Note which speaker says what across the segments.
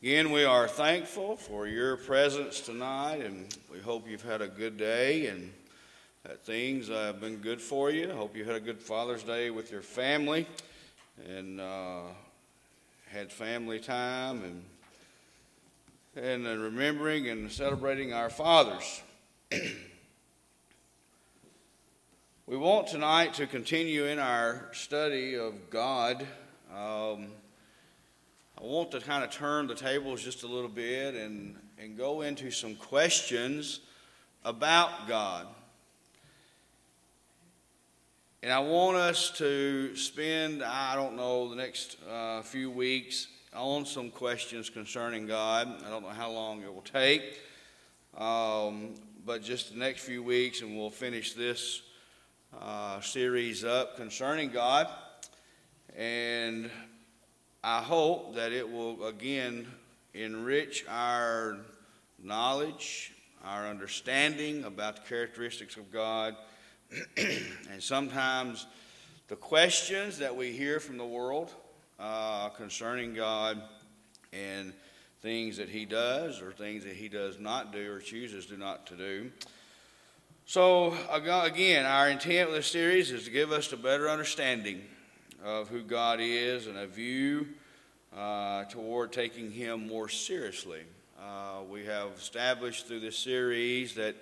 Speaker 1: Again, we are thankful for your presence tonight, and we hope you've had a good day and that things have been good for you. I hope you had a good Father's Day with your family and uh, had family time and and uh, remembering and celebrating our fathers. we want tonight to continue in our study of God. Um, I want to kind of turn the tables just a little bit and, and go into some questions about God. And I want us to spend, I don't know, the next uh, few weeks on some questions concerning God. I don't know how long it will take, um, but just the next few weeks, and we'll finish this uh, series up concerning God. And I hope that it will again enrich our knowledge, our understanding about the characteristics of God, and sometimes the questions that we hear from the world uh, concerning God and things that He does or things that He does not do or chooses to not to do. So again, our intent with this series is to give us a better understanding of who God is and a view uh, toward taking Him more seriously. Uh, we have established through this series that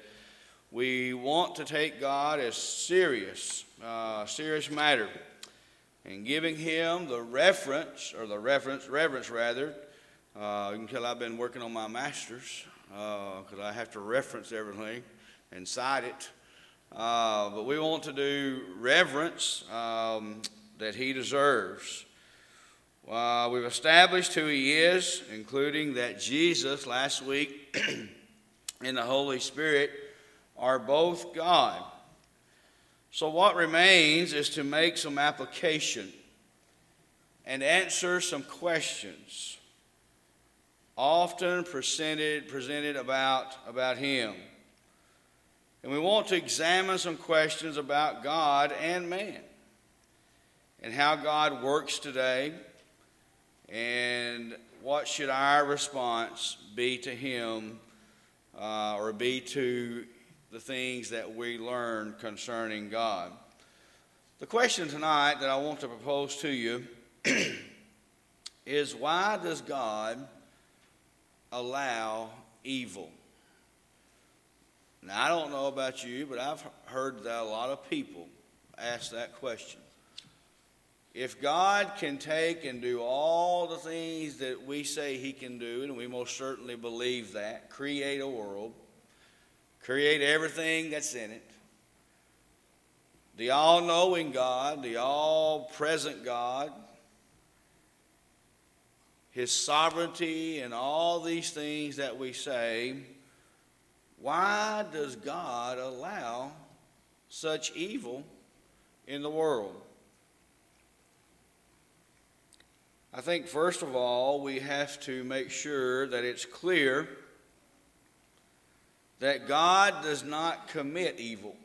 Speaker 1: we want to take God as serious, uh, serious matter, and giving Him the reference or the reference, reverence rather. Uh, I've been working on my masters because uh, I have to reference everything and cite it. Uh, but we want to do reverence um, that he deserves. Uh, we've established who he is, including that Jesus last week and the Holy Spirit are both God. So, what remains is to make some application and answer some questions often presented, presented about, about Him. And we want to examine some questions about God and man and how God works today, and what should our response be to Him uh, or be to the things that we learn concerning God. The question tonight that I want to propose to you is why does God allow evil? Now, I don't know about you, but I've heard that a lot of people ask that question. If God can take and do all the things that we say He can do, and we most certainly believe that, create a world, create everything that's in it, the all knowing God, the all present God, His sovereignty, and all these things that we say, why does God allow such evil in the world? I think, first of all, we have to make sure that it's clear that God does not commit evil.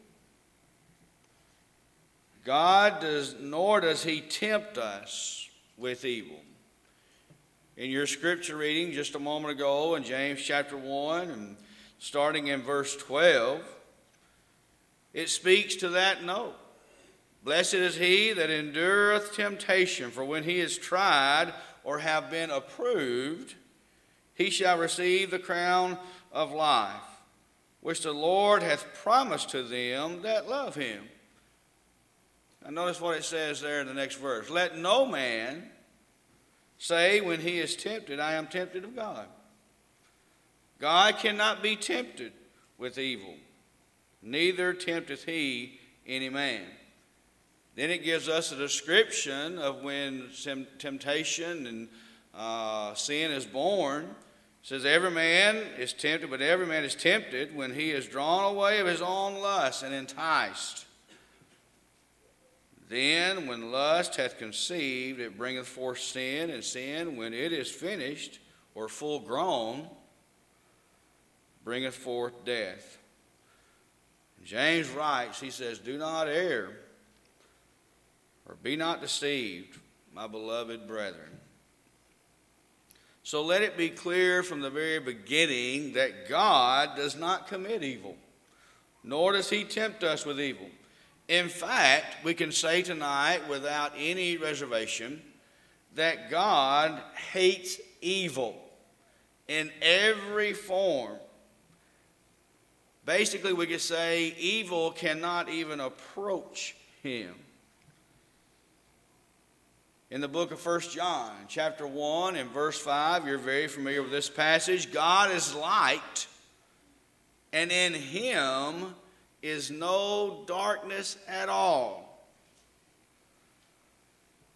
Speaker 1: God does, nor does He tempt us with evil. In your scripture reading just a moment ago in James chapter 1 and starting in verse 12, it speaks to that note. Blessed is he that endureth temptation, for when he is tried or have been approved, he shall receive the crown of life, which the Lord hath promised to them that love him. Now, notice what it says there in the next verse. Let no man say when he is tempted, I am tempted of God. God cannot be tempted with evil, neither tempteth he any man. Then it gives us a description of when temptation and uh, sin is born. It says, Every man is tempted, but every man is tempted when he is drawn away of his own lust and enticed. Then, when lust hath conceived, it bringeth forth sin, and sin, when it is finished or full grown, bringeth forth death. James writes, he says, Do not err be not deceived, my beloved brethren. So let it be clear from the very beginning that God does not commit evil, nor does he tempt us with evil. In fact, we can say tonight without any reservation that God hates evil in every form. Basically, we could say evil cannot even approach him. In the book of 1 John, chapter 1 and verse 5, you're very familiar with this passage. God is light, and in him is no darkness at all.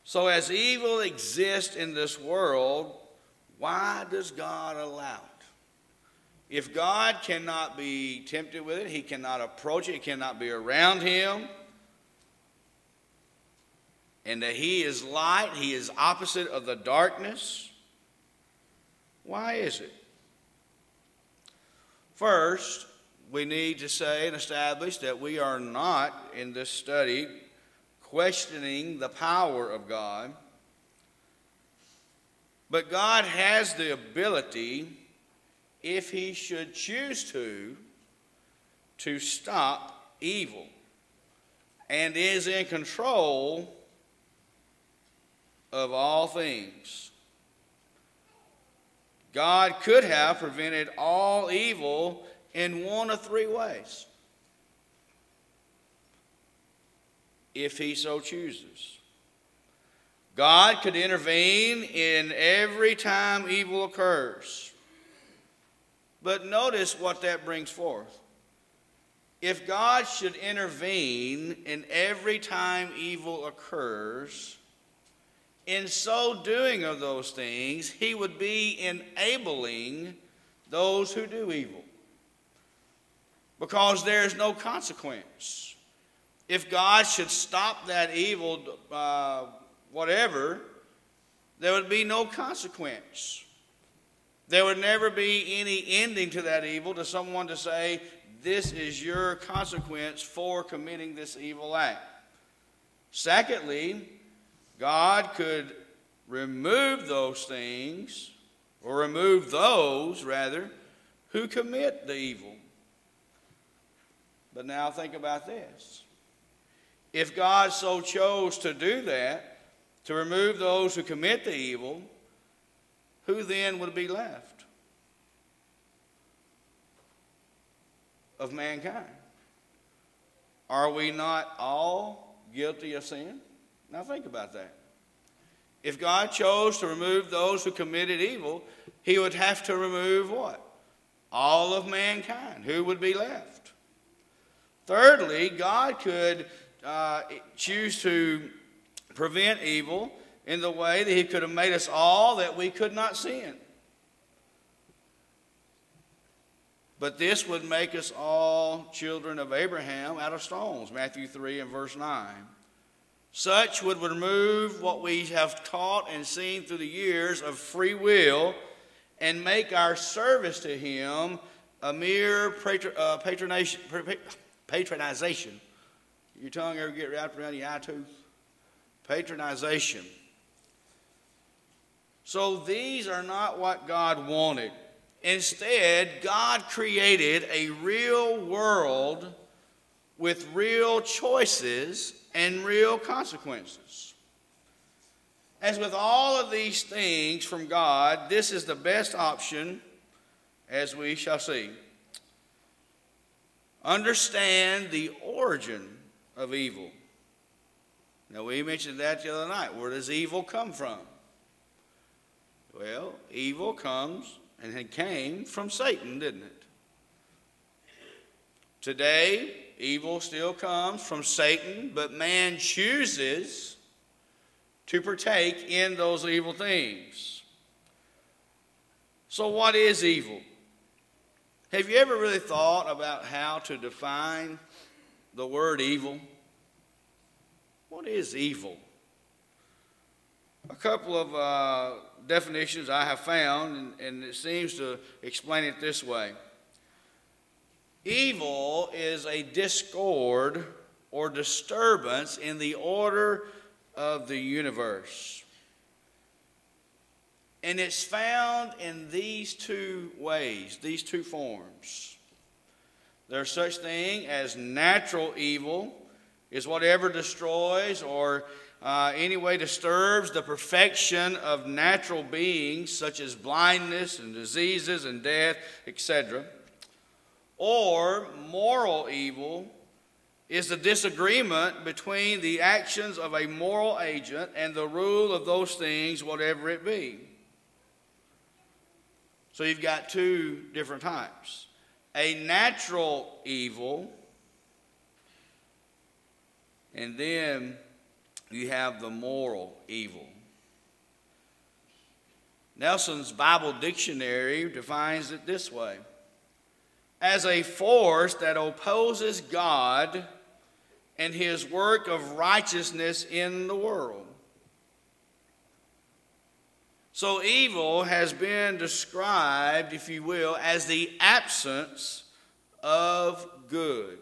Speaker 1: So, as evil exists in this world, why does God allow it? If God cannot be tempted with it, he cannot approach it, it cannot be around him, and that he is light, he is opposite of the darkness, why is it? First, we need to say and establish that we are not in this study questioning the power of God, but God has the ability if he should choose to, to stop evil and is in control of all things. God could have prevented all evil in one of three ways if he so chooses. God could intervene in every time evil occurs. But notice what that brings forth. If God should intervene in every time evil occurs, in so doing of those things, he would be enabling those who do evil. Because there is no consequence. If God should stop that evil, uh, whatever, there would be no consequence. There would never be any ending to that evil to someone to say, This is your consequence for committing this evil act. Secondly, God could remove those things, or remove those, rather, who commit the evil. But now think about this. If God so chose to do that, to remove those who commit the evil, who then would be left of mankind? Are we not all guilty of sin? Now think about that. If God chose to remove those who committed evil, he would have to remove what? All of mankind. Who would be left? Thirdly, God could uh, choose to prevent evil in the way that He could have made us all that we could not sin. But this would make us all children of Abraham out of stones, Matthew 3 and verse 9. Such would remove what we have taught and seen through the years of free will and make our service to Him a mere uh, patronation, patronization. Your tongue ever get wrapped around your eye tooth? Patronization. So these are not what God wanted. Instead, God created a real world with real choices and real consequences. As with all of these things from God, this is the best option, as we shall see. Understand the origin of evil. Now, we mentioned that the other night. Where does evil come from? Well, evil comes and it came from Satan, didn't it? Today, evil still comes from Satan, but man chooses to partake in those evil things. So, what is evil? Have you ever really thought about how to define the word evil? What is evil? A couple of uh, definitions I have found, and, and it seems to explain it this way Evil is a discord or disturbance in the order of the universe. And it's found in these two ways, these two forms. There's such thing as natural evil, is whatever destroys or uh, any way disturbs the perfection of natural beings, such as blindness and diseases and death, etc. Or moral evil is the disagreement between the actions of a moral agent and the rule of those things, whatever it be. So you've got two different types a natural evil, and then you have the moral evil. Nelson's Bible Dictionary defines it this way as a force that opposes God and his work of righteousness in the world. So, evil has been described, if you will, as the absence of good.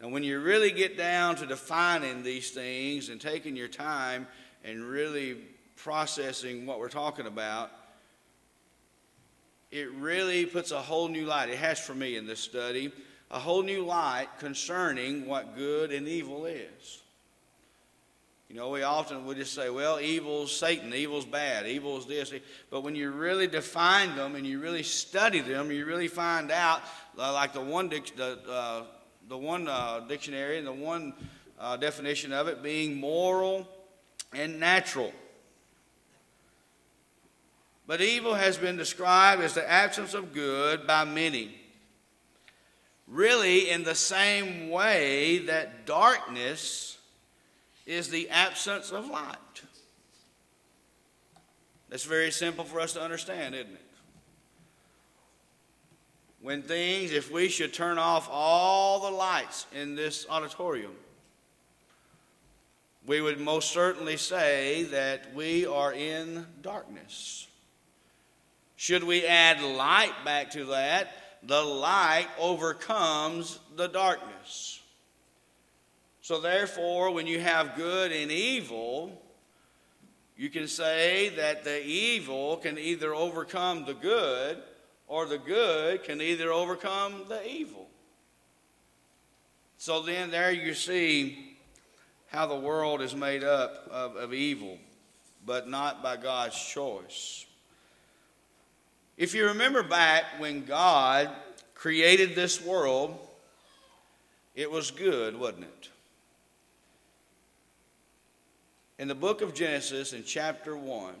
Speaker 1: Now, when you really get down to defining these things and taking your time and really processing what we're talking about, it really puts a whole new light. It has for me in this study a whole new light concerning what good and evil is. You know, we often we just say, well, evil's Satan, evil's bad, evil's this. But when you really define them and you really study them, you really find out, uh, like the one, the, uh, the one uh, dictionary and the one uh, definition of it being moral and natural. But evil has been described as the absence of good by many. Really, in the same way that darkness is the absence of light. That's very simple for us to understand, isn't it? When things, if we should turn off all the lights in this auditorium, we would most certainly say that we are in darkness. Should we add light back to that, the light overcomes the darkness. So, therefore, when you have good and evil, you can say that the evil can either overcome the good, or the good can either overcome the evil. So, then there you see how the world is made up of, of evil, but not by God's choice. If you remember back when God created this world, it was good, wasn't it? In the book of Genesis, in chapter 1,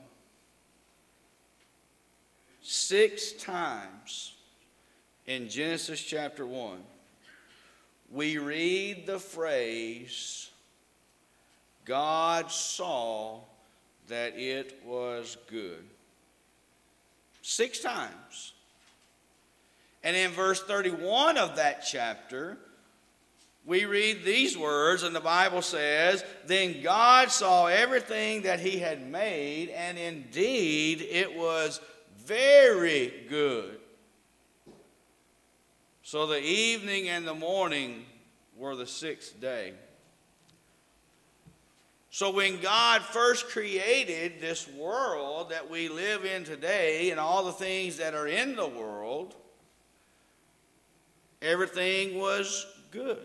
Speaker 1: six times in Genesis chapter 1, we read the phrase, God saw that it was good. Six times. And in verse 31 of that chapter, we read these words, and the Bible says, Then God saw everything that he had made, and indeed it was very good. So the evening and the morning were the sixth day. So, when God first created this world that we live in today and all the things that are in the world, everything was good.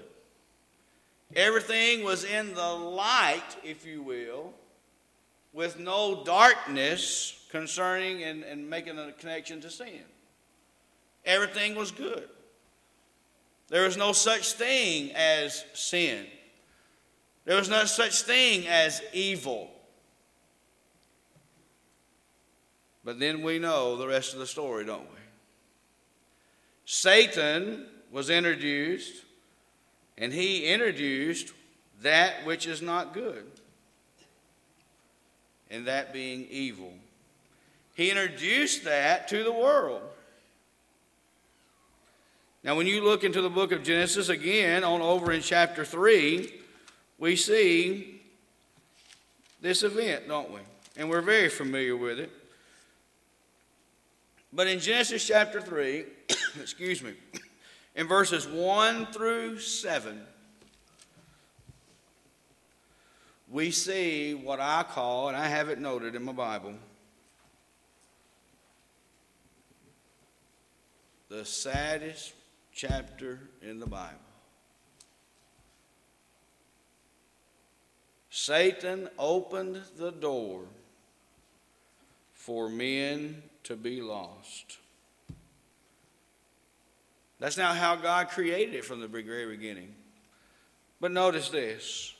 Speaker 1: Everything was in the light, if you will, with no darkness concerning and, and making a connection to sin. Everything was good. There was no such thing as sin. There was no such thing as evil. But then we know the rest of the story, don't we? Satan was introduced, and he introduced that which is not good, and that being evil. He introduced that to the world. Now, when you look into the book of Genesis again, on over in chapter 3, we see this event, don't we? And we're very familiar with it. But in Genesis chapter 3, excuse me, in verses 1 through 7, we see what I call, and I have it noted in my Bible, the saddest chapter in the Bible. Satan opened the door for men to be lost. That's not how God created it from the very beginning. But notice this.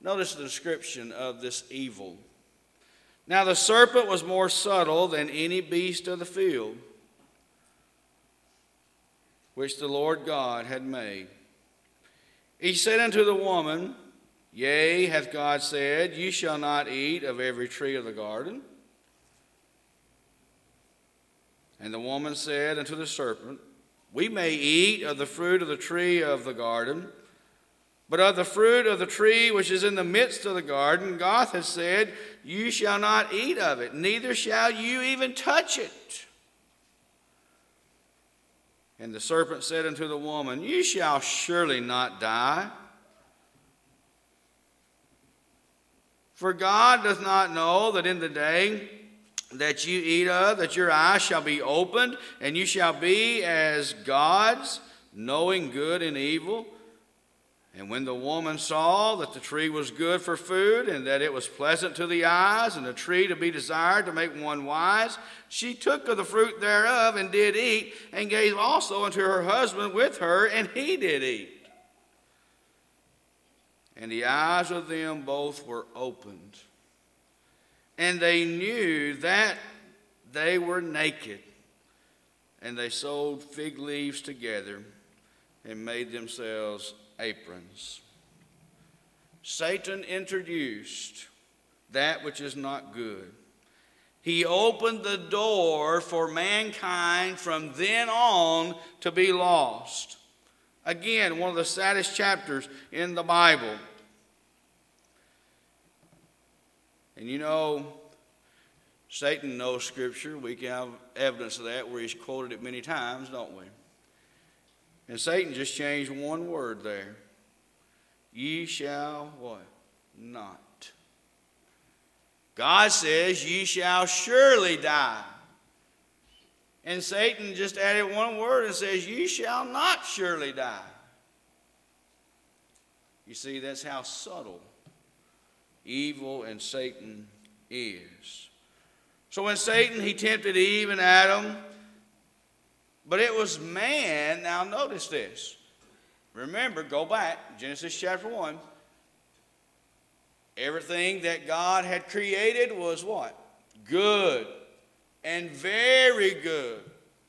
Speaker 1: Notice the description of this evil. Now the serpent was more subtle than any beast of the field which the Lord God had made. He said unto the woman, Yea, hath God said, You shall not eat of every tree of the garden? And the woman said unto the serpent, We may eat of the fruit of the tree of the garden. But of the fruit of the tree which is in the midst of the garden, God has said, You shall not eat of it, neither shall you even touch it. And the serpent said unto the woman, You shall surely not die. For God doth not know that in the day that you eat of, that your eyes shall be opened, and you shall be as gods, knowing good and evil. And when the woman saw that the tree was good for food, and that it was pleasant to the eyes, and a tree to be desired to make one wise, she took of the fruit thereof, and did eat, and gave also unto her husband with her, and he did eat. And the eyes of them both were opened, and they knew that they were naked, and they sewed fig leaves together, and made themselves aprons. Satan introduced that which is not good. He opened the door for mankind from then on to be lost. Again, one of the saddest chapters in the Bible. And you know, Satan knows Scripture. We can have evidence of that where he's quoted it many times, don't we? And Satan just changed one word there. Ye shall what? Not. God says, Ye shall surely die. And Satan just added one word and says, You shall not surely die. You see, that's how subtle evil and Satan is. So when Satan, he tempted Eve and Adam, but it was man. Now, notice this. Remember, go back, Genesis chapter 1. Everything that God had created was what? Good and very good.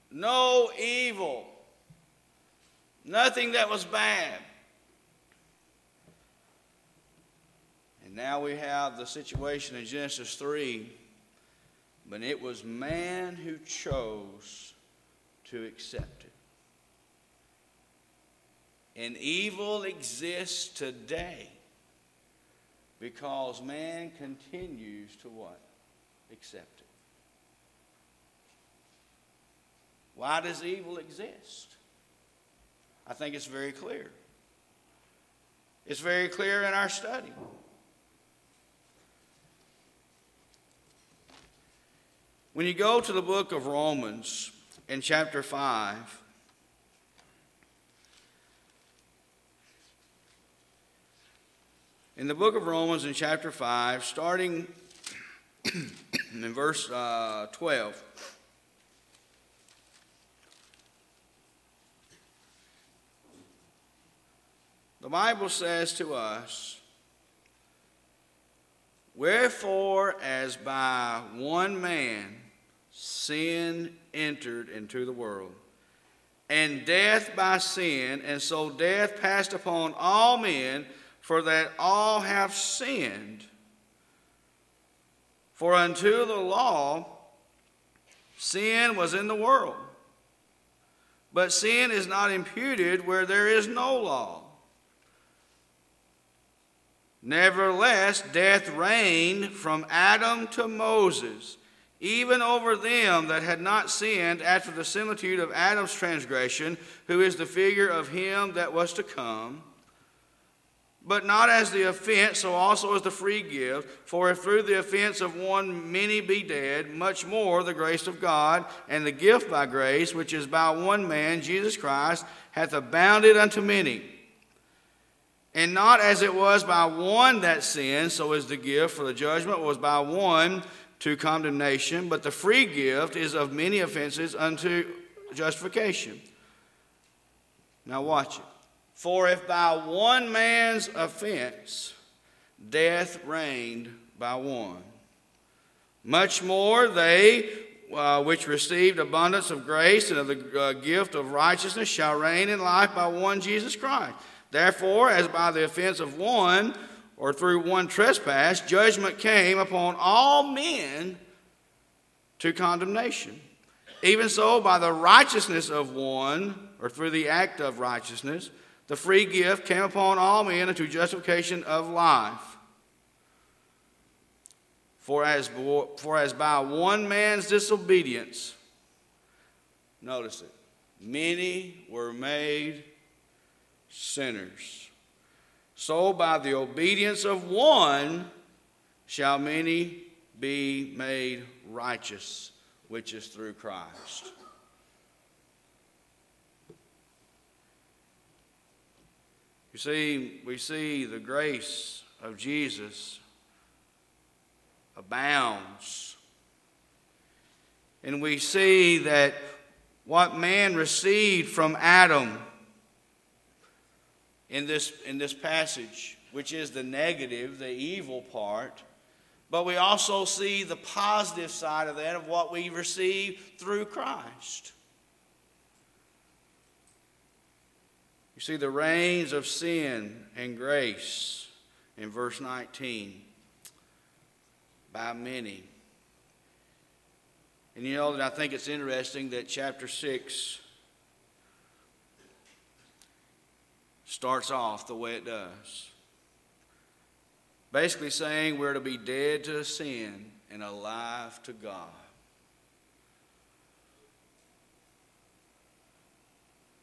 Speaker 1: No evil. Nothing that was bad. And now we have the situation in Genesis 3. But it was man who chose to accept it. And evil exists today because man continues to what? Accept it. Why does evil exist? I think it's very clear. It's very clear in our study. When you go to the book of Romans, in chapter 5. In the book of Romans, in chapter 5, starting in verse uh, 12. The Bible says to us, Wherefore, as by one man sin entered into the world, and death by sin, and so death passed upon all men, for that all have sinned. For unto the law, sin was in the world. But sin is not imputed where there is no law. Nevertheless, death reigned from Adam to Moses even over them that had not sinned after the similitude of Adam's transgression, who is the figure of him that was to come, But not as the offense, so also as the free gift. For if through the offense of one many be dead, much more the grace of God and the gift by grace, which is by one man, Jesus Christ, hath abounded unto many. And not as it was by one that sinned, so is the gift, for the judgment was by one to condemnation, but the free gift is of many offenses unto justification. Now watch it. For if by one man's offense death reigned by one, much more they uh, which received abundance of grace and of the uh, gift of righteousness shall reign in life by one Jesus Christ. Therefore, as by the offense of one, or through one trespass, judgment came upon all men to condemnation. Even so, by the righteousness of one, or through the act of righteousness, the free gift came upon all men unto justification of life. For as, for as by one man's disobedience, notice it, many were made sinners. So by the obedience of one shall many be made righteous, which is through Christ. You see, we see the grace of Jesus abounds. And we see that what man received from Adam in this, in this passage, which is the negative, the evil part, but we also see the positive side of that of what we receive through Christ. You see the reigns of sin and grace in verse 19 by many. And you know that I think it's interesting that chapter 6 starts off the way it does. Basically saying we're to be dead to sin and alive to God.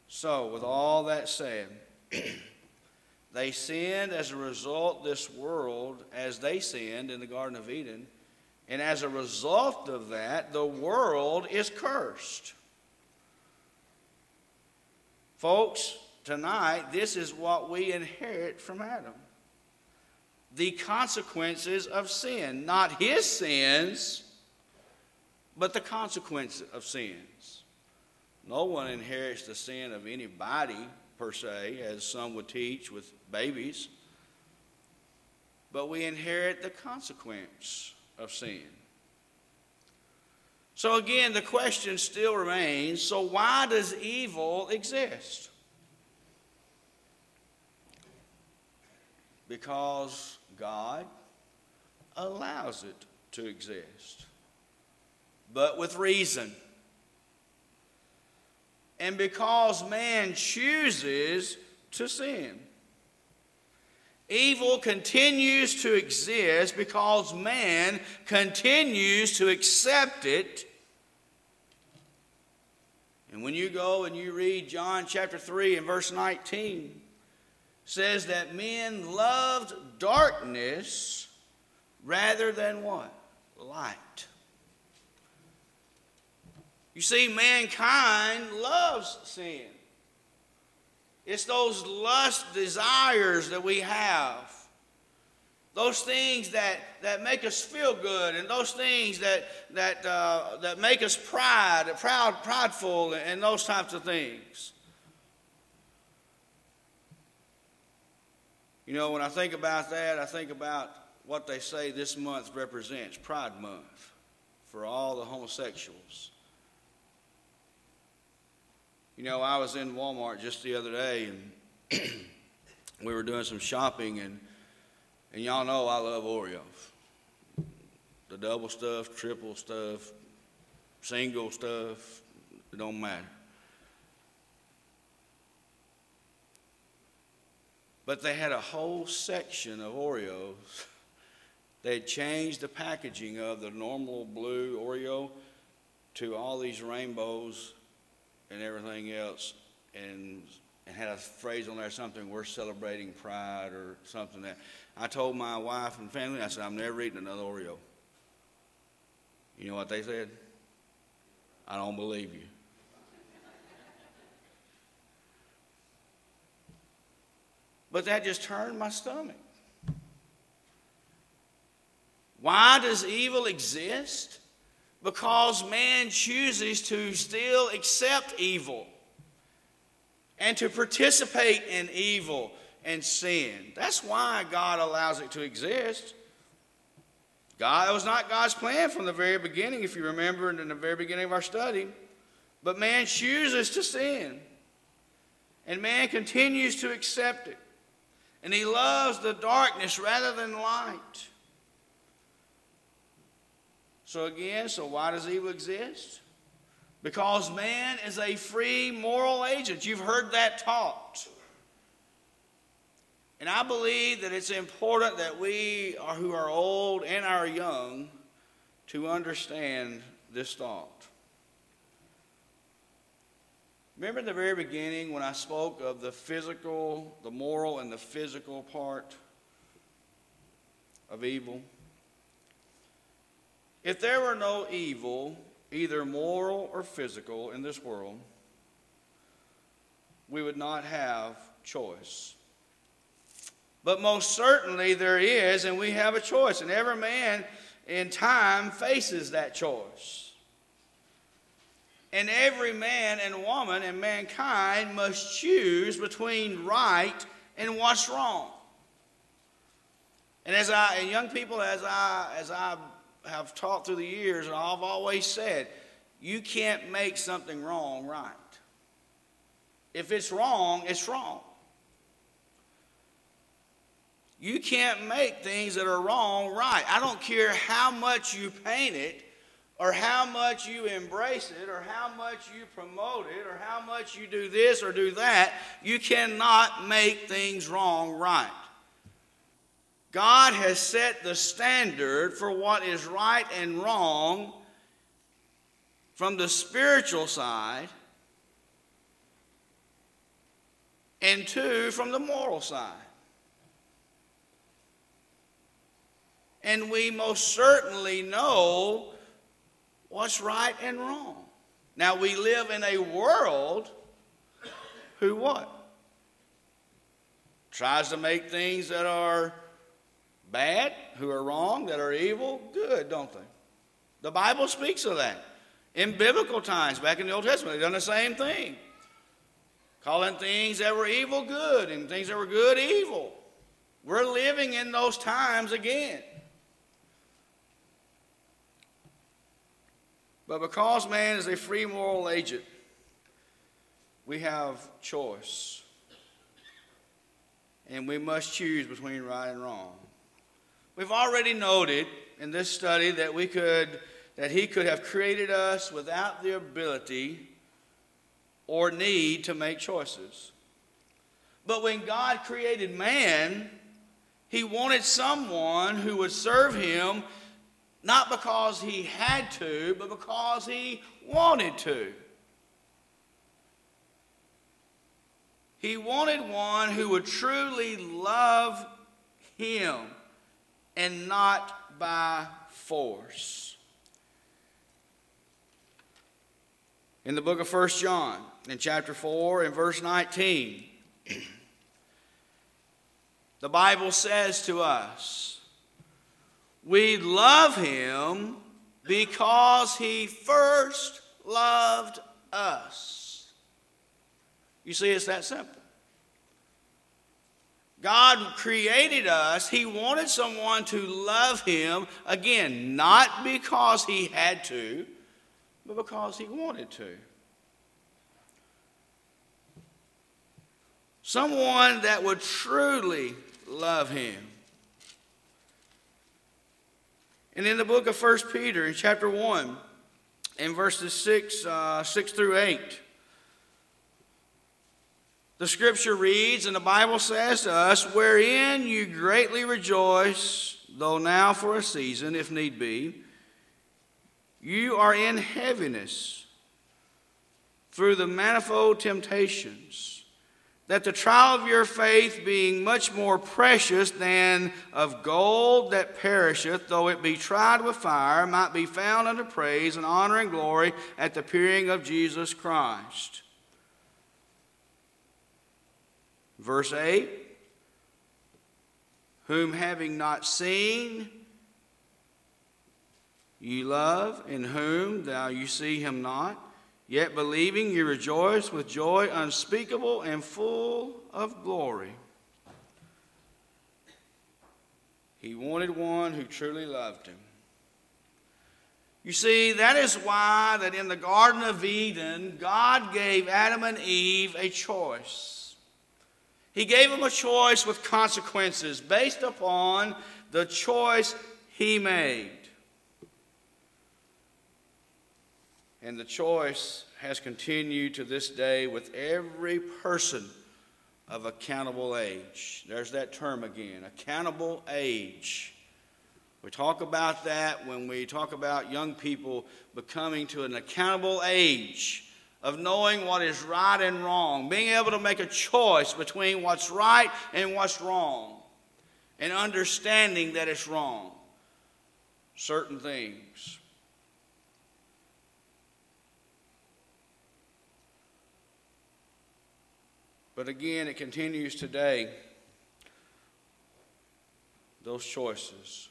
Speaker 1: So, with all that said, they sinned as a result this world as they sinned in the Garden of Eden. And as a result of that, the world is cursed. Folks, tonight, this is what we inherit from Adam the consequences of sin. Not his sins, but the consequences of sins. No one inherits the sin of anybody, per se, as some would teach with babies, but we inherit the consequence of sin. So, again, the question still remains so, why does evil exist? Because God allows it to exist, but with reason and because man chooses to sin. Evil continues to exist because man continues to accept it. And when you go and you read John chapter 3 and verse 19, says that men loved darkness rather than what? Light. You see, mankind loves sin. It's those lust desires that we have. Those things that, that make us feel good and those things that, that, uh, that make us pride, proud, prideful, and those types of things. You know, when I think about that, I think about what they say this month represents Pride Month for all the homosexuals. You know, I was in Walmart just the other day and we were doing some shopping and and y'all know I love Oreos. The double stuff, triple stuff, single stuff, it don't matter. But they had a whole section of Oreos. They had changed the packaging of the normal blue Oreo to all these rainbows and everything else. And and had a phrase on there, something, we're celebrating pride or something that. I told my wife and family, I said, I'm never eating another Oreo. You know what they said? I don't believe you. But that just turned my stomach. Why does evil exist? Because man chooses to still accept evil and to participate in evil and sin. That's why God allows it to exist. God, that was not God's plan from the very beginning, if you remember in the very beginning of our study. But man chooses to sin. And man continues to accept it. And he loves the darkness rather than light. So, again, so why does evil exist? Because man is a free moral agent. You've heard that taught. And I believe that it's important that we are, who are old and are young to understand this thought. Remember the very beginning when I spoke of the physical, the moral, and the physical part of evil? If there were no evil, either moral or physical, in this world, we would not have choice. But most certainly there is, and we have a choice. And every man in time faces that choice. And every man and woman and mankind must choose between right and what's wrong. And as I, and young people, as I, as I have taught through the years, and I've always said, you can't make something wrong right. If it's wrong, it's wrong. You can't make things that are wrong right. I don't care how much you paint it, or how much you embrace it, or how much you promote it, or how much you do this or do that. You cannot make things wrong right. God has set the standard for what is right and wrong from the spiritual side, and two, from the moral side. And we most certainly know what's right and wrong. Now, we live in a world who what? Tries to make things that are bad, who are wrong, that are evil, good, don't they? The Bible speaks of that. In biblical times, back in the Old Testament, they've done the same thing. Calling things that were evil good and things that were good evil. We're living in those times again. But because man is a free moral agent, we have choice. And we must choose between right and wrong. We've already noted in this study that we could that he could have created us without the ability or need to make choices. But when God created man, he wanted someone who would serve him not because he had to, but because he wanted to. He wanted one who would truly love him and not by force. In the book of 1 John, in chapter 4, in verse 19, the Bible says to us, we love him because he first loved us. You see, it's that simple. God created us. He wanted someone to love him, again, not because he had to, but because he wanted to. Someone that would truly love him. And in the book of 1 Peter, in chapter 1, in verses 6, uh, 6 through 8, the scripture reads, and the Bible says to us, Wherein you greatly rejoice, though now for a season, if need be, you are in heaviness through the manifold temptations that the trial of your faith, being much more precious than of gold that perisheth, though it be tried with fire, might be found unto praise and honor and glory at the appearing of Jesus Christ. Verse 8 Whom having not seen, ye love, in whom thou you see him not Yet believing, you rejoice with joy unspeakable and full of glory. He wanted one who truly loved him. You see, that is why that in the Garden of Eden, God gave Adam and Eve a choice. He gave them a choice with consequences based upon the choice he made. And the choice has continued to this day with every person of accountable age. There's that term again accountable age. We talk about that when we talk about young people becoming to an accountable age of knowing what is right and wrong, being able to make a choice between what's right and what's wrong, and understanding that it's wrong. Certain things. But again, it continues today. Those choices.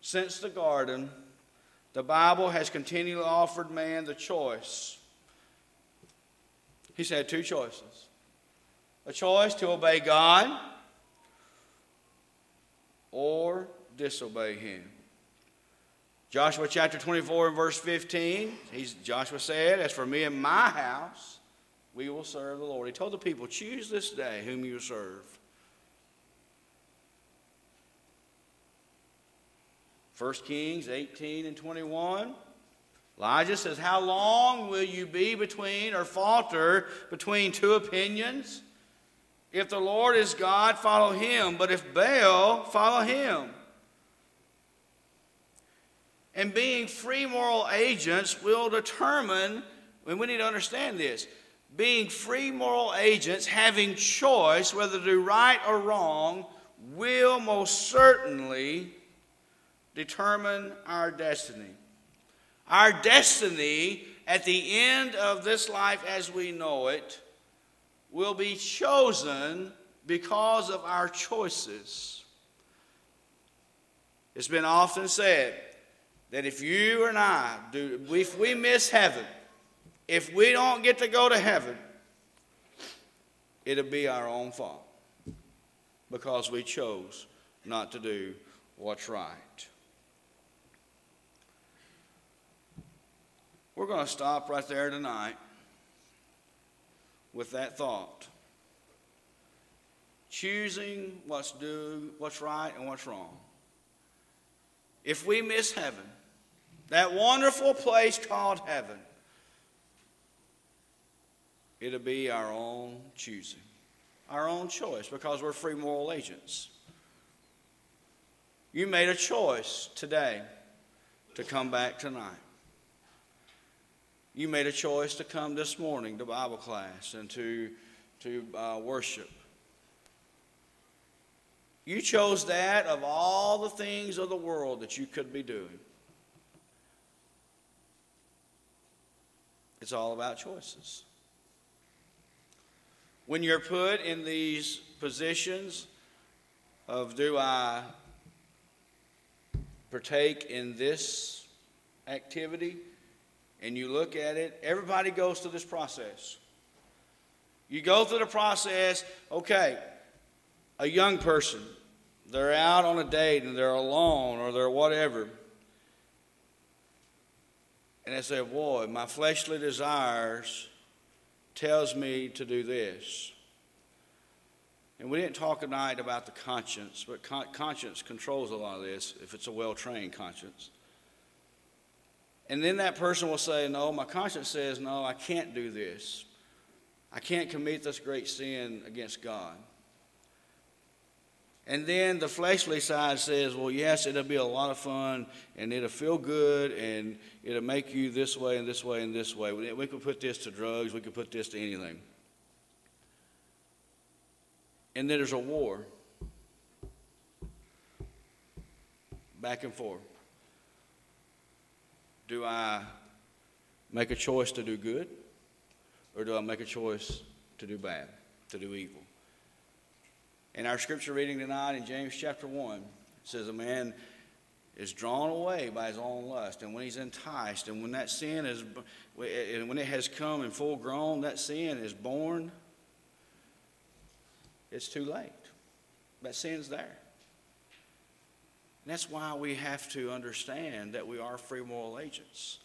Speaker 1: Since the garden, the Bible has continually offered man the choice. He's had two choices a choice to obey God or disobey Him. Joshua chapter 24 and verse 15, he's, Joshua said, As for me and my house, we will serve the Lord. He told the people, Choose this day whom you serve. First Kings 18 and 21. Elijah says, How long will you be between or falter between two opinions? If the Lord is God, follow him, but if Baal, follow him. And being free moral agents will determine, and we need to understand this being free moral agents, having choice whether to do right or wrong, will most certainly determine our destiny. Our destiny at the end of this life as we know it will be chosen because of our choices. It's been often said that if you and I do, if we miss heaven, if we don't get to go to heaven, it'll be our own fault because we chose not to do what's right. We're going to stop right there tonight with that thought. Choosing what's due, what's right and what's wrong. If we miss heaven, that wonderful place called heaven, it'll be our own choosing, our own choice, because we're free moral agents. You made a choice today to come back tonight. You made a choice to come this morning to Bible class and to, to uh, worship. You chose that of all the things of the world that you could be doing. It's all about choices. When you're put in these positions of do I partake in this activity, and you look at it, everybody goes through this process. You go through the process, okay, a young person, they're out on a date and they're alone or they're whatever. And they say, Boy, my fleshly desires tells me to do this. And we didn't talk tonight about the conscience, but con- conscience controls a lot of this if it's a well trained conscience. And then that person will say, No, my conscience says, No, I can't do this. I can't commit this great sin against God. And then the fleshly side says, well, yes, it'll be a lot of fun and it'll feel good and it'll make you this way and this way and this way. We could put this to drugs, we could put this to anything. and then there's a war back and forth. Do I make a choice to do good, or do I make a choice to do bad, to do evil? In our scripture reading tonight in James chapter 1, it says, A man is drawn away by his own lust, and when he's enticed, and when that sin is, and when it has come in full grown, that sin is born, it's too late. That sin's there. And that's why we have to understand that we are free moral agents.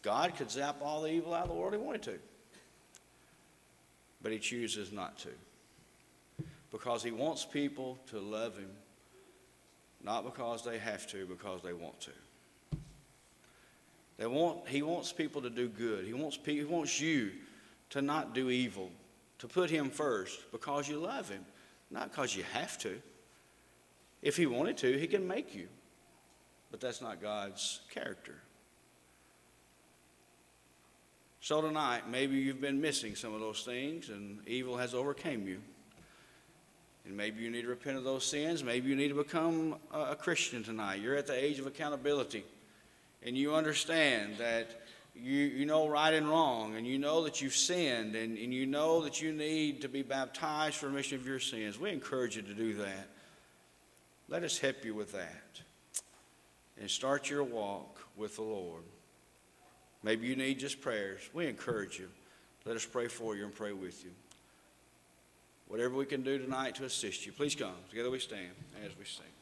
Speaker 1: God could zap all the evil out of the world he wanted to, but he chooses not to because he wants people to love him, not because they have to, because they want to. They want, he wants people to do good. He wants, he wants you to not do evil, to put him first because you love him, not because you have to. If he wanted to, he can make you. But that's not God's character. So tonight, maybe you've been missing some of those things and evil has overcame you. And maybe you need to repent of those sins. Maybe you need to become a, Christian tonight. You're at the age of accountability. And you understand that you, you know right and wrong. And you know that you've sinned. And, and you know that you need to be baptized for remission of your sins. We encourage you to do that. Let us help you with that. And start your walk with the Lord. Maybe you need just prayers. We encourage you. Let us pray for you and pray with you. Whatever we can do tonight to assist you, please come. Together we stand as we sing.